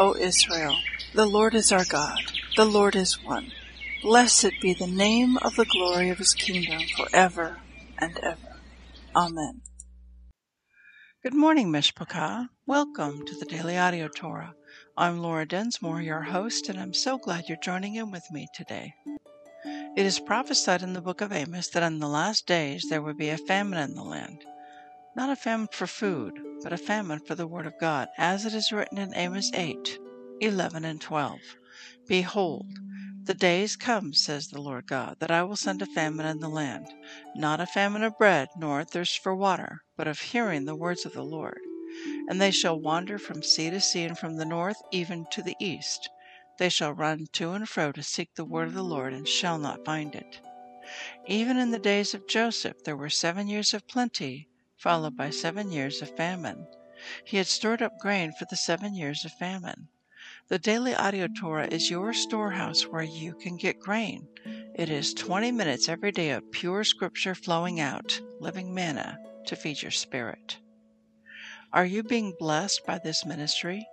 O Israel, the Lord is our God, the Lord is one. Blessed be the name of the glory of his kingdom forever and ever. Amen. Good morning, Mishpachah. Welcome to the Daily Audio Torah. I'm Laura Densmore, your host, and I'm so glad you're joining in with me today. It is prophesied in the book of Amos that in the last days there would be a famine in the land. Not a famine for food, but a famine for the word of God, as it is written in Amos 8, 11 and 12. Behold, the days come, says the Lord God, that I will send a famine in the land, not a famine of bread, nor a thirst for water, but of hearing the words of the Lord. And they shall wander from sea to sea, and from the north even to the east. They shall run to and fro to seek the word of the Lord, and shall not find it. Even in the days of Joseph there were seven years of plenty, followed by seven years of famine. He had stored up grain for the seven years of famine. The Daily Audio Torah is your storehouse where you can get grain. It is 20 minutes every day of pure scripture flowing out, living manna to feed your spirit. Are you being blessed by this ministry?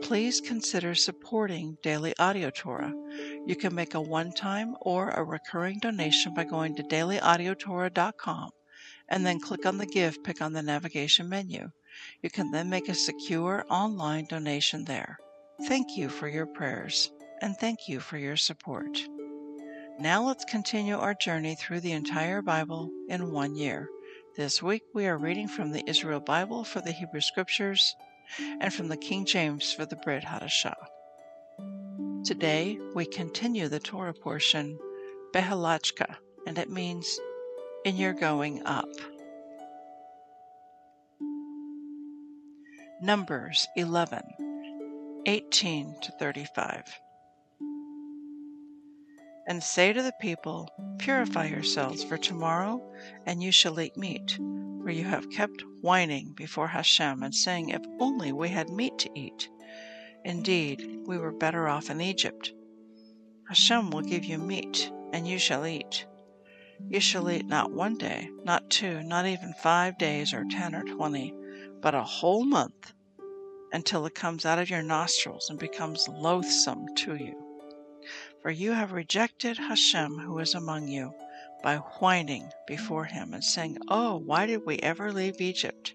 Please consider supporting Daily Audio Torah. You can make a one time or a recurring donation by going to dailyaudiotorah.com and then click on the Give pick on the navigation menu. You can then make a secure online donation there. Thank you for your prayers and thank you for your support. Now let's continue our journey through the entire Bible in one year. This week we are reading from the Israel Bible for the Hebrew Scriptures and from the King James for the Brit Hadashah. Today we continue the Torah portion Beha'alotcha, and it means in your going up. Numbers 11, 18 to 35. And say to the people, Purify yourselves for tomorrow, and you shall eat meat. For you have kept whining before Hashem and saying, If only we had meat to eat. Indeed, we were better off in Egypt. Hashem will give you meat, and you shall eat. You shall eat not one day, not two, not even five days, or ten or twenty, but a whole month, until it comes out of your nostrils and becomes loathsome to you. For you have rejected Hashem who is among you by whining before him and saying, Oh, why did we ever leave Egypt?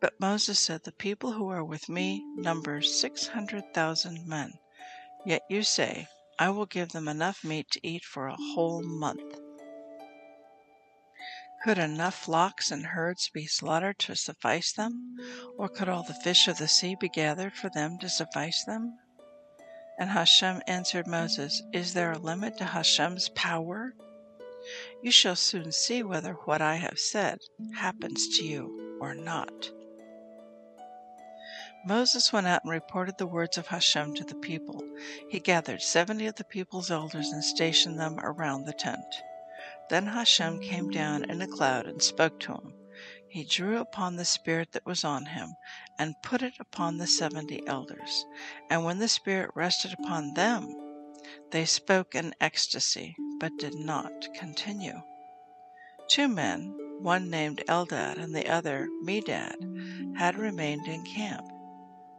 But Moses said, The people who are with me number six hundred thousand men. Yet you say, I will give them enough meat to eat for a whole month. Could enough flocks and herds be slaughtered to suffice them? Or could all the fish of the sea be gathered for them to suffice them? And Hashem answered Moses, Is there a limit to Hashem's power? You shall soon see whether what I have said happens to you or not. Moses went out and reported the words of Hashem to the people. He gathered seventy of the people's elders and stationed them around the tent. Then Hashem came down in a cloud and spoke to him. He drew upon the Spirit that was on him, and put it upon the seventy elders. And when the Spirit rested upon them, they spoke in ecstasy, but did not continue. Two men, one named Eldad and the other Medad, had remained in camp.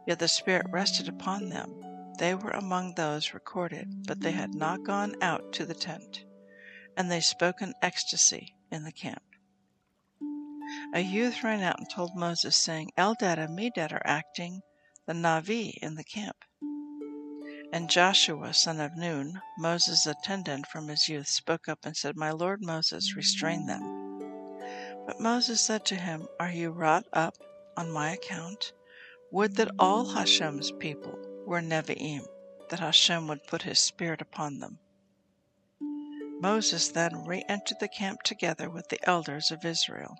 Yet the Spirit rested upon them. They were among those recorded, but they had not gone out to the tent. And they spoke in ecstasy in the camp. A youth ran out and told Moses, saying, Eldad and Medad are acting the Navi in the camp. And Joshua, son of Nun, Moses' attendant from his youth, spoke up and said, My lord Moses, restrain them. But Moses said to him, Are you wrought up on my account? Would that all Hashem's people were Nevi'im, that Hashem would put his spirit upon them. Moses then re entered the camp together with the elders of Israel.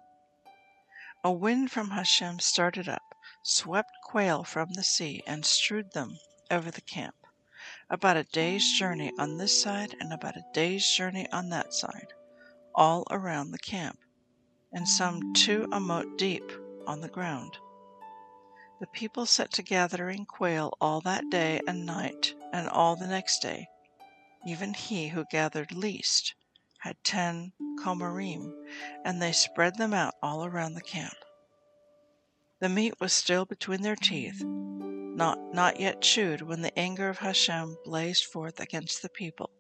A wind from Hashem started up, swept quail from the sea, and strewed them over the camp, about a day's journey on this side and about a day's journey on that side, all around the camp, and some two amot deep on the ground. The people set to gathering quail all that day and night, and all the next day. Even he who gathered least had ten chomerim, and they spread them out all around the camp. The meat was still between their teeth, not, not yet chewed, when the anger of Hashem blazed forth against the people,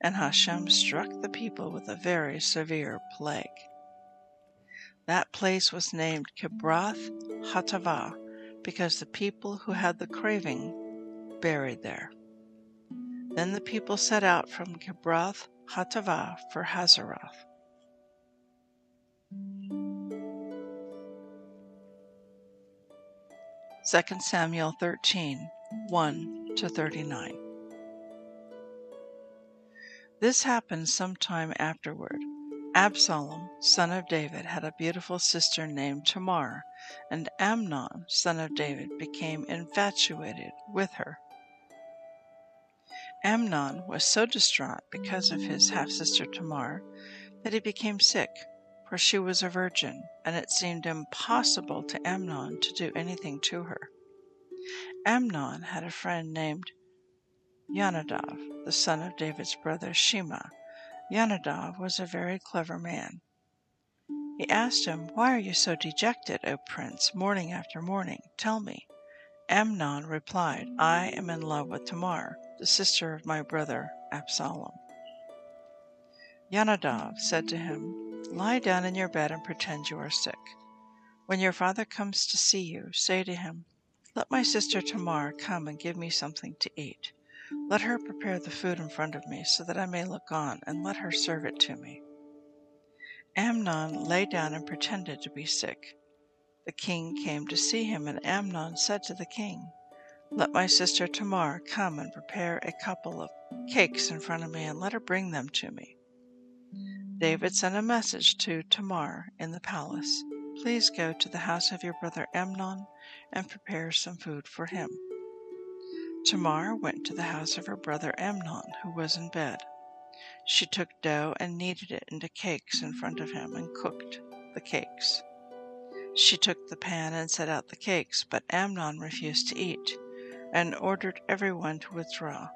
and Hashem struck the people with a very severe plague. That place was named Kibroth Hattaavah, because the people who had the craving buried there. Then the people set out from Kibroth Hattaavah for Hazeroth. Second Samuel 13, 1 to 39. This happened some time afterward. Absalom, son of David, had a beautiful sister named Tamar, and Amnon, son of David, became infatuated with her. Amnon was so distraught because of his half sister Tamar that he became sick, for she was a virgin, and it seemed impossible to Amnon to do anything to her. Amnon had a friend named Yonadav, the son of David's brother Shema. Yonadav was a very clever man. He asked him, Why are you so dejected, O prince, morning after morning? Tell me. Amnon replied, I am in love with Tamar, the sister of my brother Absalom. Yonadav said to him, Lie down in your bed and pretend you are sick. When your father comes to see you, say to him, Let my sister Tamar come and give me something to eat. Let her prepare the food in front of me so that I may look on, and let her serve it to me. Amnon lay down and pretended to be sick. The king came to see him, and Amnon said to the king, Let my sister Tamar come and prepare a couple of cakes in front of me, and let her bring them to me. David sent a message to Tamar in the palace Please go to the house of your brother Amnon and prepare some food for him. Tamar went to the house of her brother Amnon, who was in bed. She took dough and kneaded it into cakes in front of him and cooked the cakes. She took the pan and set out the cakes, but Amnon refused to eat, and ordered everyone to withdraw.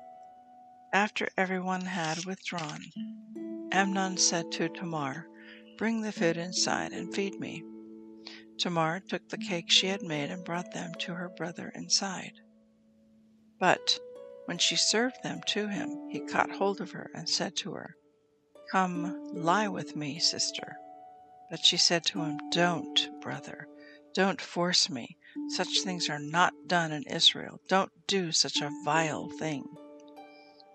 After everyone had withdrawn, Amnon said to Tamar, Bring the food inside and feed me. Tamar took the cakes she had made and brought them to her brother inside. But when she served them to him, he caught hold of her and said to her, Come, lie with me, sister. But she said to him, Don't, brother, don't force me. Such things are not done in Israel. Don't do such a vile thing.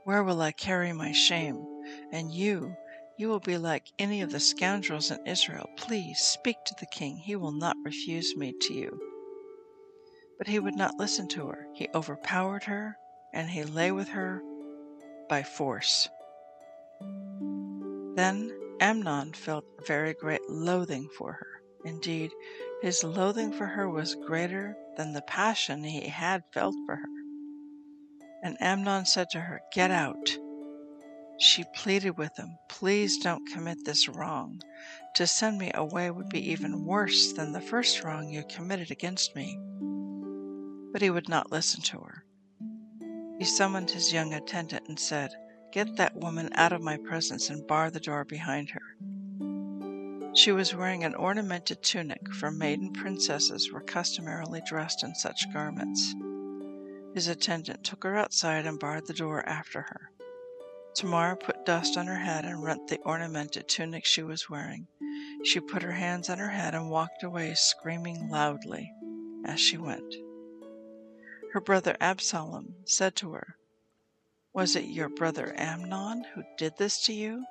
Where will I carry my shame? And you, you will be like any of the scoundrels in Israel. Please speak to the king. He will not refuse me to you. But he would not listen to her. He overpowered her, and he lay with her by force. Then Amnon felt very great loathing for her. Indeed, his loathing for her was greater than the passion he had felt for her. And Amnon said to her, Get out. She pleaded with him, Please don't commit this wrong. To send me away would be even worse than the first wrong you committed against me. But he would not listen to her. He summoned his young attendant and said, Get that woman out of my presence and bar the door behind her. She was wearing an ornamented tunic, for maiden princesses were customarily dressed in such garments. His attendant took her outside and barred the door after her. Tamar put dust on her head and rent the ornamented tunic she was wearing. She put her hands on her head and walked away, screaming loudly as she went. Her brother Absalom said to her, was it your brother Amnon who did this to you?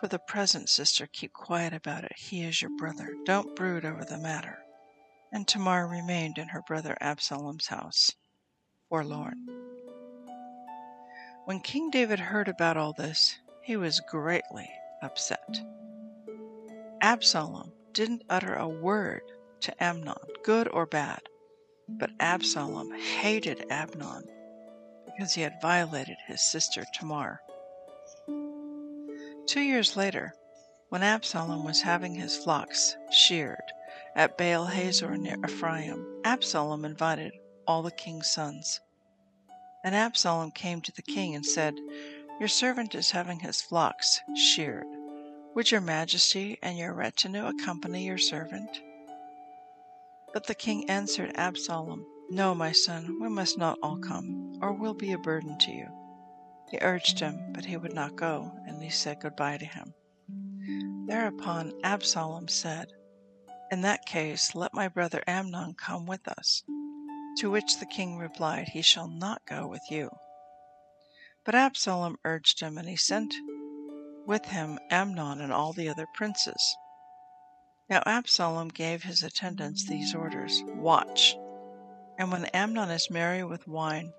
For the present, sister, keep quiet about it. He is your brother. Don't brood over the matter. And Tamar remained in her brother Absalom's house, forlorn. When King David heard about all this, he was greatly upset. Absalom didn't utter a word to Amnon, good or bad. But Absalom hated Amnon because he had violated his sister Tamar. Two years later, when Absalom was having his flocks sheared at Baal Hazor near Ephraim, Absalom invited all the king's sons. And Absalom came to the king and said, Your servant is having his flocks sheared. Would your majesty and your retinue accompany your servant? But the king answered Absalom, No, my son, we must not all come, or we'll be a burden to you. He urged him, but he would not go, and he said goodbye to him. Thereupon Absalom said, In that case, let my brother Amnon come with us. To which the king replied, He shall not go with you. But Absalom urged him, and he sent with him Amnon and all the other princes. Now Absalom gave his attendants these orders Watch, and when Amnon is merry with wine,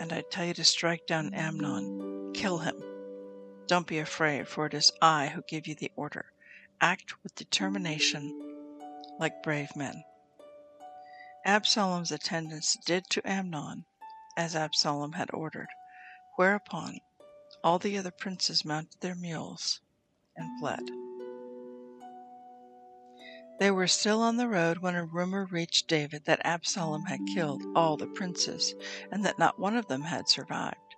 and I tell you to strike down Amnon, kill him. Don't be afraid, for it is I who give you the order. Act with determination like brave men. Absalom's attendants did to Amnon as Absalom had ordered, whereupon all the other princes mounted their mules and fled. They were still on the road when a rumor reached David that Absalom had killed all the princes, and that not one of them had survived.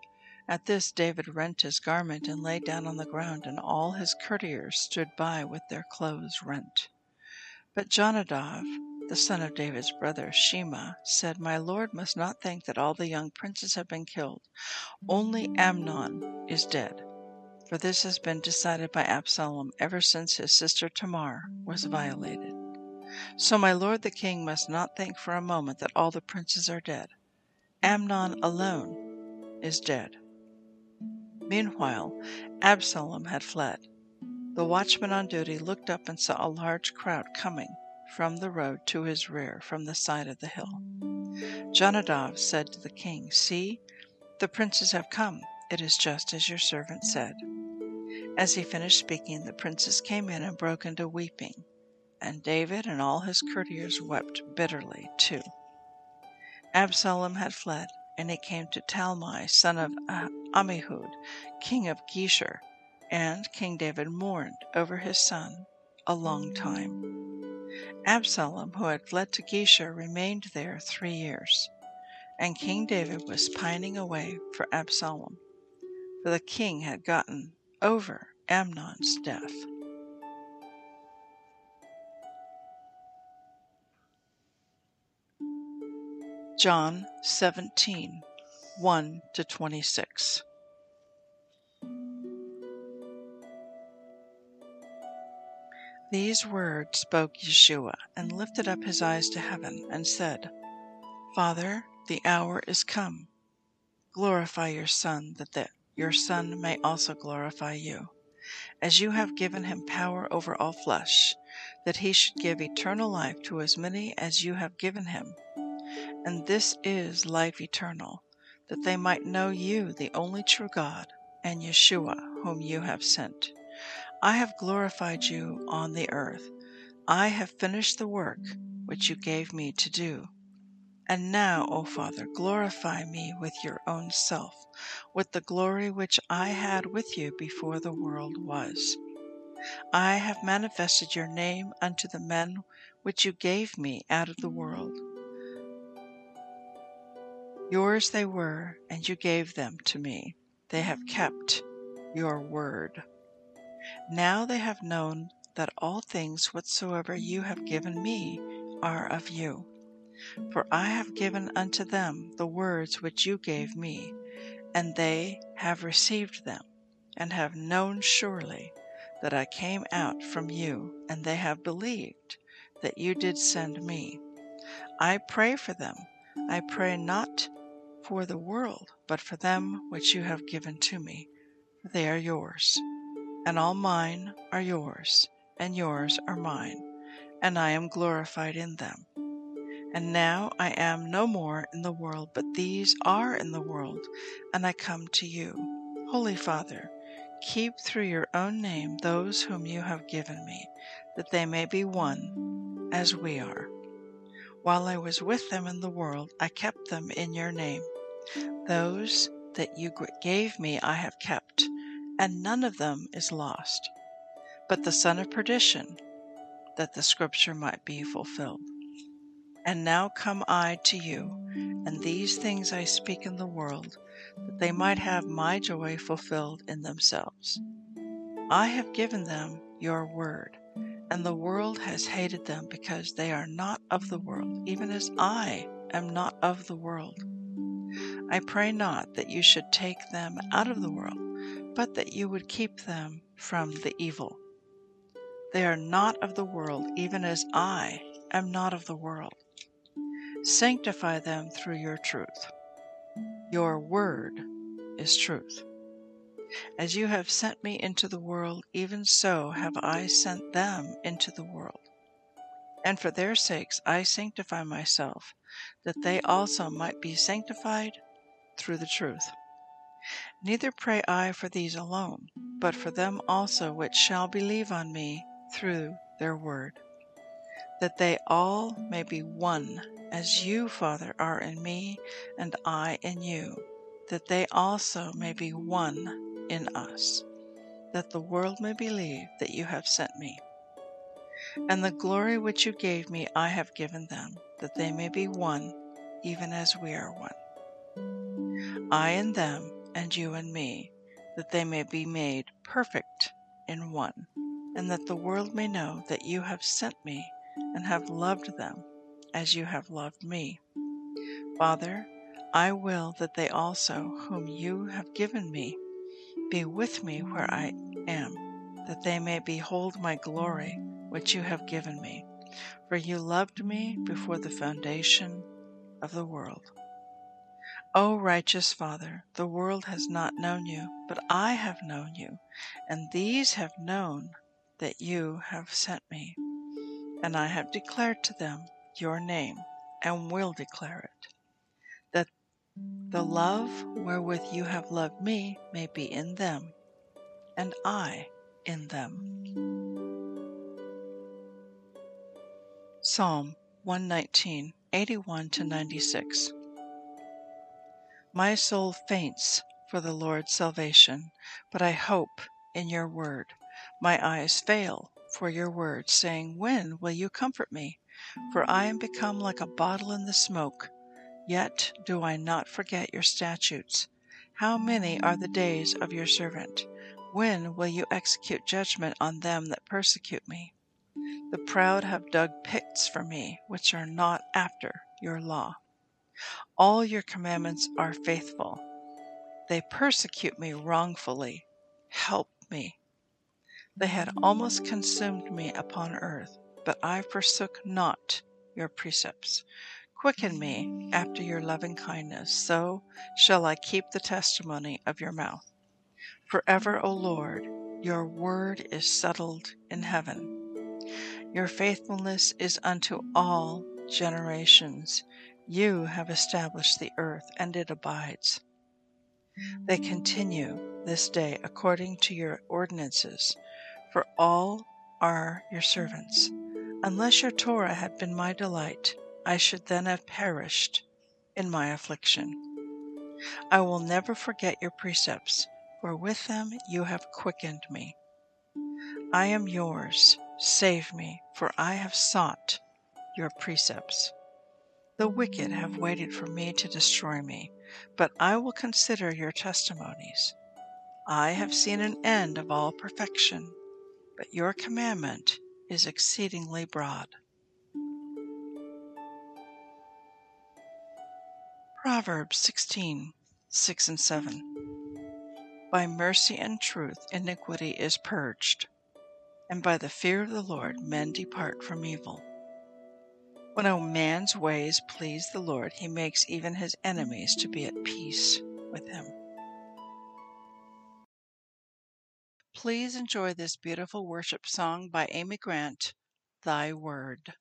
At this David rent his garment and lay down on the ground, and all his courtiers stood by with their clothes rent. But Jonadab, the son of David's brother Shema, said, My lord must not think that all the young princes have been killed. Only Amnon is dead. For this has been decided by Absalom ever since his sister Tamar was violated. So my lord the king must not think for a moment that all the princes are dead. Amnon alone is dead. Meanwhile, Absalom had fled. The watchman on duty looked up and saw a large crowd coming from the road to his rear from the side of the hill. Jonadab said to the king, See, the princes have come. It is just as your servant said. As he finished speaking, the princes came in and broke into weeping, and David and all his courtiers wept bitterly too. Absalom had fled, and he came to Talmai, son of Ammihud, king of Geshur, and King David mourned over his son a long time. Absalom, who had fled to Geshur, remained there three years, and King David was pining away for Absalom, for the king had gotten over Amnon's death. John 17 1 to 26. These words spoke Yeshua, and lifted up his eyes to heaven, and said, Father, the hour is come. Glorify your Son, that the, your Son may also glorify you, as you have given him power over all flesh, that he should give eternal life to as many as you have given him. And this is life eternal, that they might know you, the only true God, and Yeshua, whom you have sent. I have glorified you on the earth. I have finished the work which you gave me to do. And now, O Father, glorify me with your own self, with the glory which I had with you before the world was. I have manifested your name unto the men which you gave me out of the world. Yours they were, and you gave them to me. They have kept your word. Now they have known that all things whatsoever you have given me are of you. For I have given unto them the words which you gave me, and they have received them, and have known surely that I came out from you, and they have believed that you did send me. I pray for them. I pray not for the world, but for them which you have given to me, for they are yours and all mine are yours, and yours are mine, and I am glorified in them. And now I am no more in the world, but these are in the world, and I come to you. Holy Father, keep through your own name those whom you have given me, that they may be one, as we are. While I was with them in the world, I kept them in your name. Those that you gave me I have kept, and none of them is lost, but the son of perdition, that the scripture might be fulfilled. And now come I to you, and these things I speak in the world, that they might have my joy fulfilled in themselves. I have given them your word and the world has hated them because they are not of the world, even as I am not of the world. I pray not that you should take them out of the world, but that you would keep them from the evil. They are not of the world, even as I am not of the world. Sanctify them through your truth. Your word is truth. As you have sent me into the world, even so have I sent them into the world. And for their sakes I sanctify myself, that they also might be sanctified through the truth. Neither pray I for these alone, but for them also which shall believe on me through their word, that they all may be one, as you, Father, are in me, and I in you, that they also may be one in us, that the world may believe that you have sent me. And the glory which you gave me I have given them, that they may be one, even as we are one. I and them, and you and me, that they may be made perfect in one, and that the world may know that you have sent me and have loved them as you have loved me. Father, I will that they also, whom you have given me, be with me where I am, that they may behold my glory, which you have given me. For you loved me before the foundation of the world. O righteous Father, the world has not known you, but I have known you, and these have known that you have sent me. And I have declared to them your name, and will declare it, that the love wherewith you have loved me may be in them, and I in them. Psalm 119, 81 to 96. My soul faints for the Lord's salvation, but I hope in your word. My eyes fail for your word, saying, When will you comfort me? For I am become like a bottle in the smoke Yet do I not forget your statutes. How many are the days of your servant? When will you execute judgment on them that persecute me? The proud have dug pits for me, which are not after your law. All your commandments are faithful. They persecute me wrongfully. Help me. They had almost consumed me upon earth, but I forsook not your precepts. Quicken me after your loving kindness, so shall I keep the testimony of your mouth. Forever, O Lord, your word is settled in heaven. Your faithfulness is unto all generations. You have established the earth, and it abides. They continue this day according to your ordinances, for all are your servants. Unless your Torah had been my delight, I should then have perished in my affliction. I will never forget your precepts, for with them you have quickened me. I am yours. Save me, for I have sought your precepts. The wicked have waited for me to destroy me, but I will consider your testimonies. I have seen an end of all perfection, but your commandment is exceedingly broad. Proverbs 16, 6 and 7. By mercy and truth iniquity is purged, and by the fear of the Lord men depart from evil. When a man's ways please the Lord, he makes even his enemies to be at peace with him. Please enjoy this beautiful worship song by Amy Grant, Thy Word.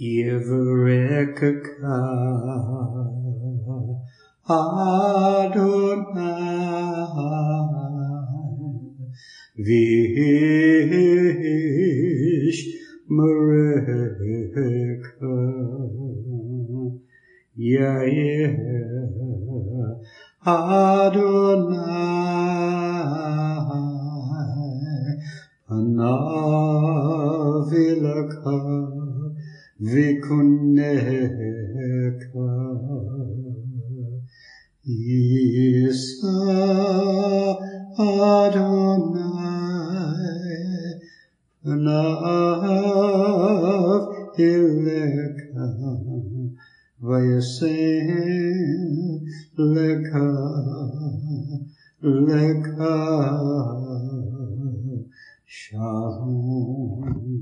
Yivareka Adonai Vishmereka Yair Adonai panavilakha vikonneka Isa Adonai naav ileka vayasem leka leka shalom